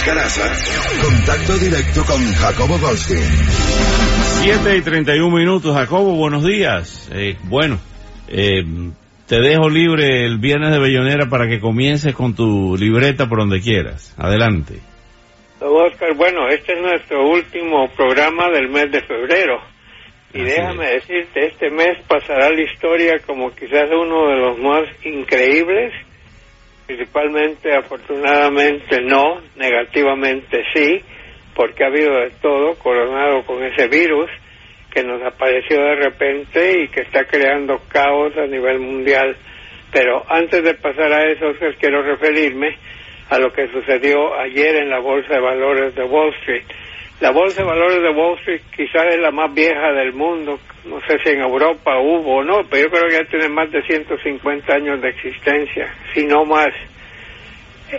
Oscar Aza, contacto directo con Jacobo Goldstein. 7 y 31 minutos, Jacobo, buenos días. Eh, bueno, eh, te dejo libre el viernes de Bellonera para que comiences con tu libreta por donde quieras. Adelante. Oscar, bueno, este es nuestro último programa del mes de febrero. Y Así déjame decirte, este mes pasará la historia como quizás uno de los más increíbles, principalmente afortunadamente no, negativamente sí, porque ha habido de todo coronado con ese virus que nos apareció de repente y que está creando caos a nivel mundial. Pero antes de pasar a eso, quiero referirme a lo que sucedió ayer en la Bolsa de Valores de Wall Street. La Bolsa de Valores de Wall Street quizás es la más vieja del mundo, no sé si en Europa hubo o no, pero yo creo que ya tiene más de 150 años de existencia, si no más.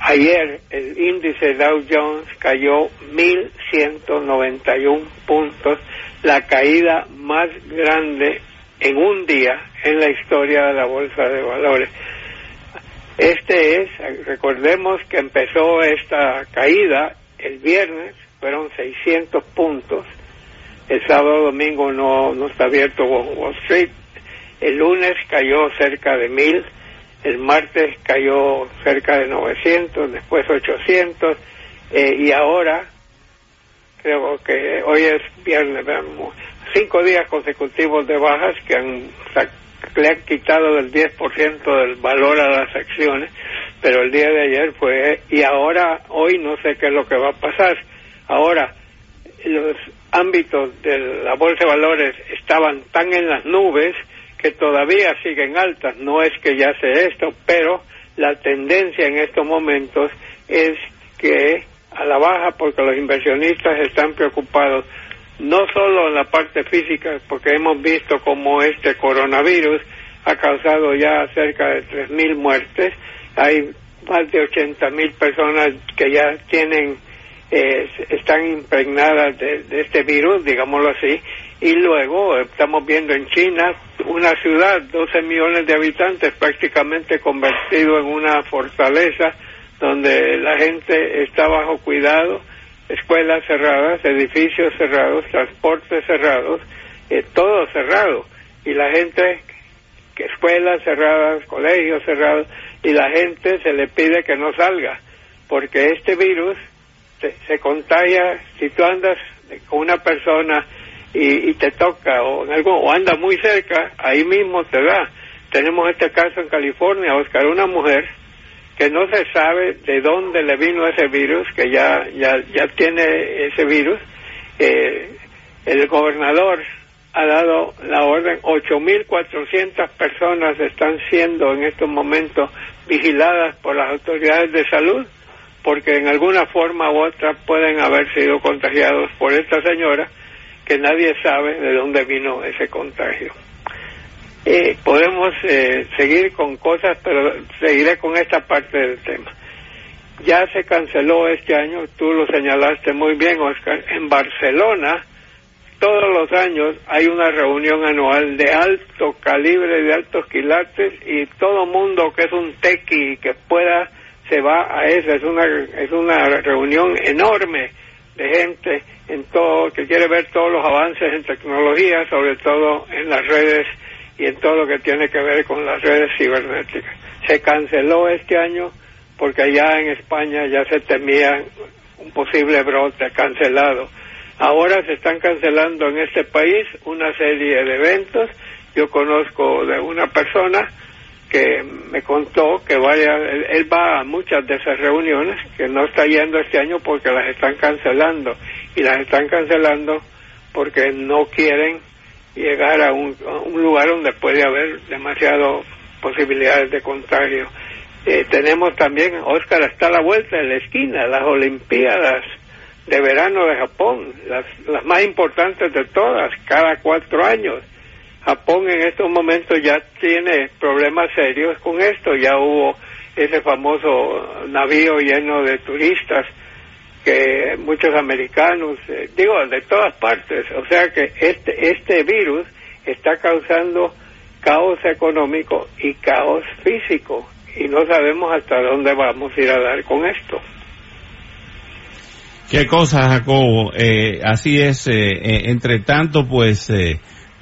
Ayer el índice Dow Jones cayó 1.191 puntos, la caída más grande en un día en la historia de la Bolsa de Valores. Este es, recordemos que empezó esta caída el viernes, fueron 600 puntos, el sábado domingo no, no está abierto Wall Street, el lunes cayó cerca de 1000, el martes cayó cerca de 900, después 800, eh, y ahora, creo que hoy es viernes, cinco días consecutivos de bajas que han, le han quitado del 10% del valor a las acciones, pero el día de ayer fue, y ahora, hoy no sé qué es lo que va a pasar. Ahora, los ámbitos de la bolsa de valores estaban tan en las nubes que todavía siguen altas. No es que ya sé esto, pero la tendencia en estos momentos es que a la baja porque los inversionistas están preocupados no solo en la parte física, porque hemos visto cómo este coronavirus ha causado ya cerca de 3.000 muertes, hay más de 80.000 personas que ya tienen, eh, están impregnadas de, de este virus, digámoslo así, y luego estamos viendo en China una ciudad, 12 millones de habitantes, prácticamente convertido en una fortaleza donde la gente está bajo cuidado, escuelas cerradas, edificios cerrados, transportes cerrados, eh, todo cerrado. Y la gente, escuelas cerradas, colegios cerrados, y la gente se le pide que no salga, porque este virus se, se contagia si tú andas con una persona y, y te toca o, en algo, o anda muy cerca, ahí mismo te da. Tenemos este caso en California, Oscar, una mujer que no se sabe de dónde le vino ese virus, que ya, ya, ya tiene ese virus. Eh, el gobernador ha dado la orden, 8.400 personas están siendo en estos momentos vigiladas por las autoridades de salud, porque en alguna forma u otra pueden haber sido contagiados por esta señora, que nadie sabe de dónde vino ese contagio. Eh, podemos eh, seguir con cosas, pero seguiré con esta parte del tema. Ya se canceló este año, tú lo señalaste muy bien, Oscar, en Barcelona todos los años hay una reunión anual de alto calibre, de altos quilates y todo mundo que es un tequi que pueda se va a esa. Es una, es una reunión enorme de gente en todo, que quiere ver todos los avances en tecnología, sobre todo en las redes y en todo lo que tiene que ver con las redes cibernéticas. Se canceló este año porque allá en España ya se temía un posible brote cancelado. Ahora se están cancelando en este país una serie de eventos. Yo conozco de una persona que me contó que vaya, él, va a muchas de esas reuniones, que no está yendo este año porque las están cancelando. Y las están cancelando porque no quieren llegar a un, a un lugar donde puede haber demasiado posibilidades de contagio. Eh, tenemos también, Oscar está a la vuelta de la esquina, las Olimpiadas de verano de Japón, las, las más importantes de todas, cada cuatro años. Japón en estos momentos ya tiene problemas serios con esto. Ya hubo ese famoso navío lleno de turistas que muchos americanos, eh, digo, de todas partes. O sea que este, este virus está causando caos económico y caos físico y no sabemos hasta dónde vamos a ir a dar con esto. Qué cosa, Jacobo. Eh, así es. Eh, eh, entre tanto, pues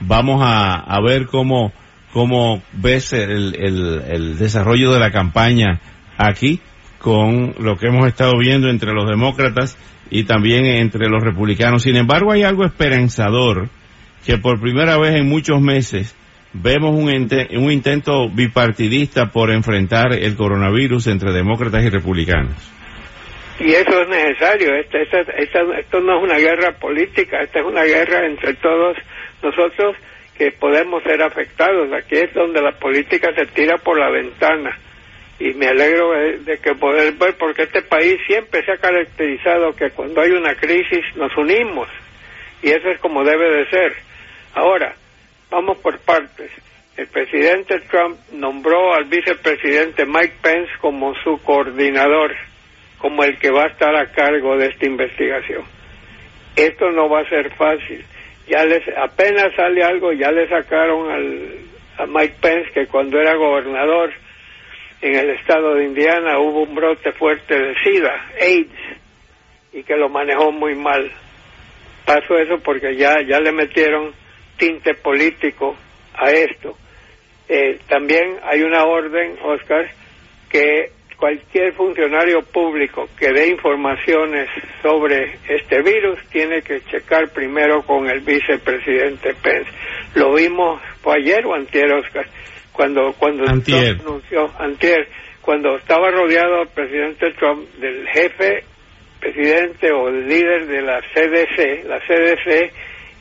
vamos a, a, ver cómo, cómo ves el, el, desarrollo de la campaña aquí con lo que hemos estado viendo entre los demócratas y también entre los republicanos. Sin embargo, hay algo esperanzador que por primera vez en muchos meses vemos un, un intento bipartidista por enfrentar el coronavirus entre demócratas y republicanos. Y eso es necesario. Esta, esta, esta, esto no es una guerra política, esta es una guerra entre todos nosotros que podemos ser afectados. Aquí es donde la política se tira por la ventana. Y me alegro de, que poder ver, porque este país siempre se ha caracterizado que cuando hay una crisis nos unimos. Y eso es como debe de ser. Ahora, vamos por partes. El presidente Trump nombró al vicepresidente Mike Pence como su coordinador como el que va a estar a cargo de esta investigación. Esto no va a ser fácil. Ya les apenas sale algo, ya le sacaron al, a Mike Pence que cuando era gobernador en el estado de Indiana hubo un brote fuerte de SIDA, AIDS, y que lo manejó muy mal. Pasó eso porque ya, ya le metieron tinte político a esto. Eh, también hay una orden, Oscar, que cualquier funcionario público que dé informaciones sobre este virus tiene que checar primero con el vicepresidente Pence. Lo vimos fue ayer o antier, Oscar, cuando cuando antier. Trump anunció, antier, cuando estaba rodeado el presidente Trump del jefe presidente o el líder de la CDC, la CDC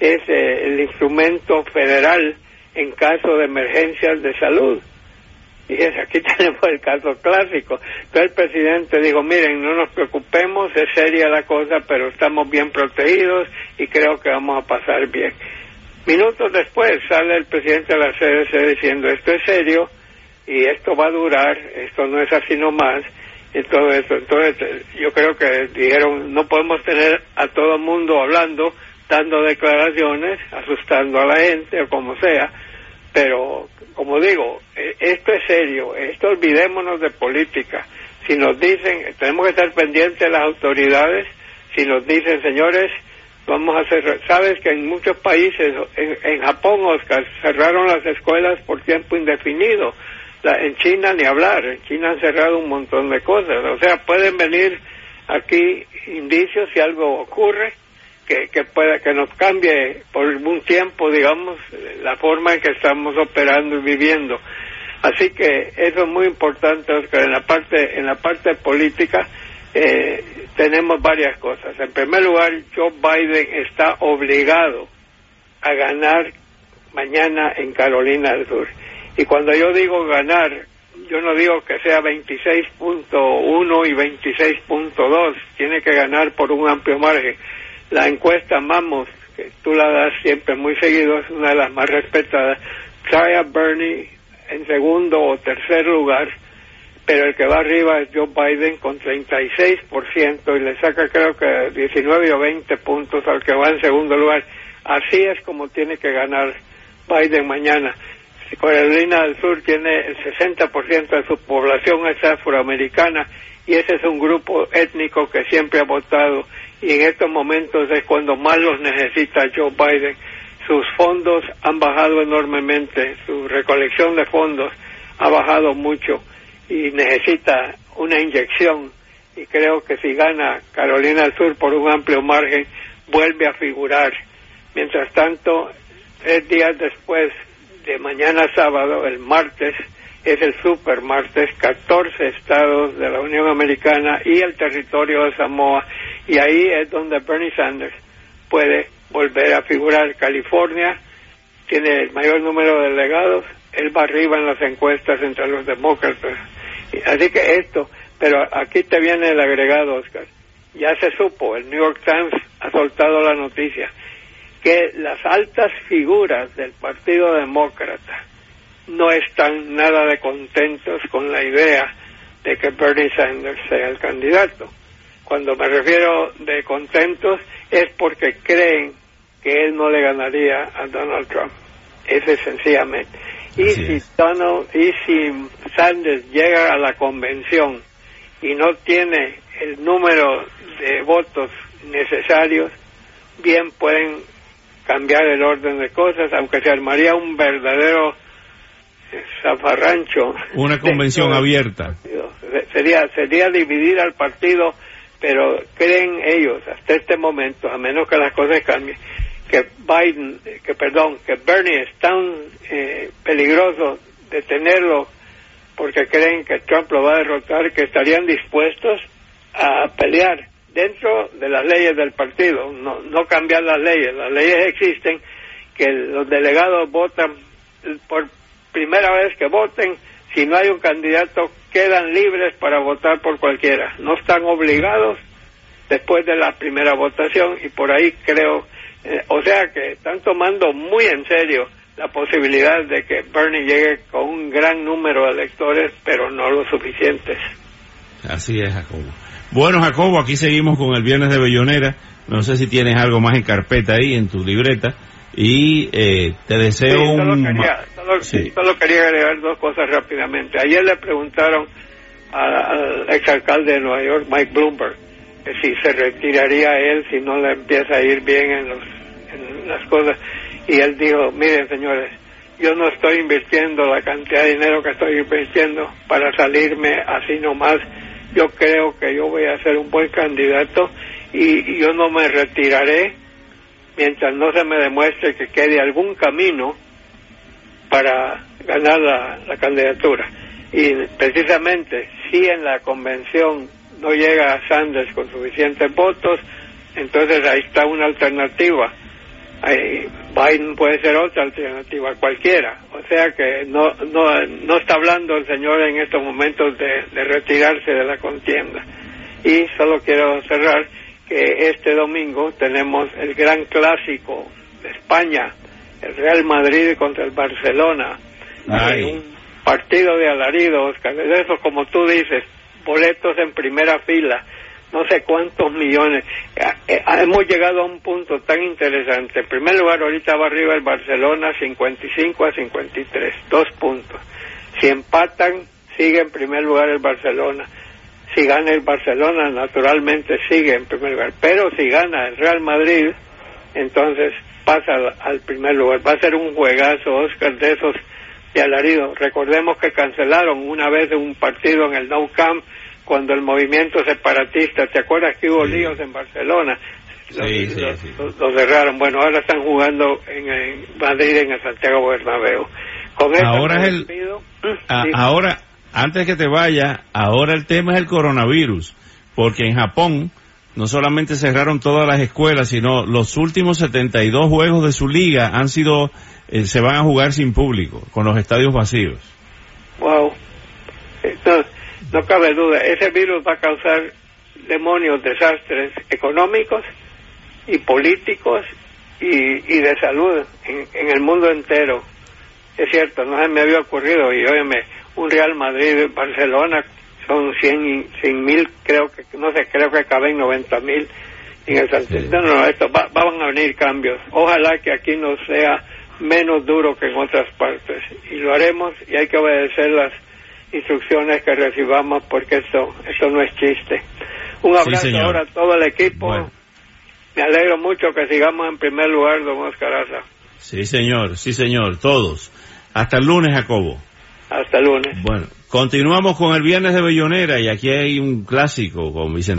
es eh, el instrumento federal en caso de emergencias de salud y aquí tenemos el caso clásico. Entonces el presidente dijo, miren, no nos preocupemos, es seria la cosa, pero estamos bien protegidos y creo que vamos a pasar bien. Minutos después sale el presidente de la CDC diciendo, esto es serio y esto va a durar, esto no es así nomás, y todo eso. Entonces yo creo que dijeron, no podemos tener a todo el mundo hablando, dando declaraciones, asustando a la gente o como sea, pero como digo, e, esto es serio, esto olvidémonos de política. Si nos dicen, tenemos que estar pendientes de las autoridades, si nos dicen, señores, vamos a hacer, sabes que en muchos países, en, Japón, Oscar, cerraron las escuelas por tiempo indefinido. en China ni hablar, en China han cerrado un montón de cosas. O sea, pueden venir aquí indicios si algo ocurre que, que pueda que nos cambie por un tiempo digamos la forma en que estamos operando y viviendo. Así que eso es muy importante Oscar. En la parte en la parte política eh, tenemos varias cosas. En primer lugar Joe Biden está obligado a ganar mañana en Carolina del Sur. Y cuando yo digo ganar yo no digo que sea 26.1 y 26.2 tiene que ganar por un amplio margen la encuesta Mamos, que tú la das siempre muy seguido, es una de las más respetadas, trae a Bernie en segundo o tercer lugar, pero el que va arriba es Joe Biden con 36% y le saca creo que 19 o 20 puntos al que va en segundo lugar. Así es como tiene que ganar Biden mañana. Carolina del Sur tiene el 60% de su población es afroamericana y ese es un grupo étnico que siempre ha votado y en estos momentos es cuando más los necesita Joe Biden. Sus fondos han bajado enormemente, su recolección de fondos ha bajado mucho y necesita una inyección y creo que si gana Carolina del Sur por un amplio margen vuelve a figurar. Mientras tanto, tres días después de mañana sábado, el martes, es el super martes, 14 estados de la Unión Americana y el territorio de Samoa y ahí es donde Bernie Sanders puede volver a figurar. California tiene el mayor número de delegados, él va arriba en las encuestas entre los demócratas. Así que esto, pero aquí te viene el agregado, Oscar. Ya se supo, el New York Times ha soltado la noticia. que las altas figuras del Partido Demócrata no están nada de contentos con la idea de que Bernie Sanders sea el candidato. Cuando me refiero de contentos es porque creen que él no le ganaría a Donald Trump. Ese sencillamente. Y si, Donald, y si Sanders llega a la convención y no tiene el número de votos necesarios, bien pueden cambiar el orden de cosas, aunque se armaría un verdadero zafarrancho. Una convención abierta. Sería, sería dividir al partido, pero creen ellos, hasta este momento, a menos que las cosas cambien, que Biden, que perdón, que Bernie es tan eh, peligroso de tenerlo porque creen que Trump lo va a derrotar, que estarían dispuestos a pelear dentro de las leyes del partido, no, no cambiar las leyes. Las leyes existen, que los delegados votan por primera vez que voten, si no hay un candidato, quedan libres para votar por cualquiera. No están obligados después de la primera votación y por ahí creo, eh, o sea que están tomando muy en serio la posibilidad de que Bernie llegue con un gran número de electores, pero no lo suficientes. Así es, Jacobo. Bueno, Jacobo, aquí seguimos con el Viernes de Bellonera. No sé si tienes algo más en carpeta ahí, en tu libreta. Y eh, te deseo un... Solo, quería agregar dos cosas rápidamente. Ayer le preguntaron al exalcalde de Nueva York, Mike Bloomberg, que si se retiraría él si no le empieza a ir bien en, los, en las cosas. Y él dijo, miren señores, yo no estoy invirtiendo la cantidad de dinero que estoy invirtiendo para salirme así nomás. Yo creo que yo voy a ser un buen candidato y yo no me retiraré mientras no se me demuestre que quede algún camino para ganar la, candidatura. Y precisamente, si en la convención no llega Sanders con suficientes votos, entonces ahí está una alternativa. Biden puede ser otra alternativa, cualquiera. O sea que no, no, no está hablando el señor en estos momentos de retirarse de la contienda. Y solo quiero cerrar que este domingo tenemos el gran clásico de España, el Real Madrid contra el Barcelona. Un partido de alarido, Oscar. De eso, como tú dices, boletos en primera fila, no sé cuántos millones. Eh, eh, hemos llegado a un punto tan interesante. En primer lugar, ahorita va arriba el Barcelona 55 a 53, dos puntos. Si empatan, sigue en primer lugar el Barcelona si gana el Barcelona, naturalmente sigue en primer lugar. Pero si gana el Real Madrid, entonces pasa al, primer lugar. Va a ser un juegazo, Oscar, de esos de alarido. Recordemos que cancelaron una vez un partido en el Nou Camp cuando el movimiento separatista, ¿te acuerdas que hubo líos en Barcelona? Sí, los, cerraron. Bueno, ahora están jugando en, Madrid, en el Santiago Bernabéu. Con ahora es el, ahora antes que te vaya, ahora el tema es el coronavirus, porque en Japón no solamente cerraron todas las escuelas, sino los últimos 72 juegos de su liga han sido, eh, se van a jugar sin público, con los estadios vacíos. Wow. No, cabe duda, ese virus va a causar demonios, desastres económicos y políticos y, de salud en, en, el mundo entero. Es cierto, no se me había ocurrido y óyeme, un Real Madrid, Barcelona, son 100 mil, creo que, no sé, creo que caben 90 mil en el Santander. No, no, esto va, van a venir cambios. Ojalá que aquí no sea menos duro que en otras partes. Y lo haremos y hay que obedecer las instrucciones que recibamos porque esto, esto no es chiste. Un abrazo ahora a todo el equipo. Me alegro mucho que sigamos en primer lugar, don Oscar Sí, señor, sí, señor, todos. Hasta el lunes, Jacobo. Hasta lunes. Bueno, continuamos con el viernes de Bellonera y aquí hay un clásico con Vicente.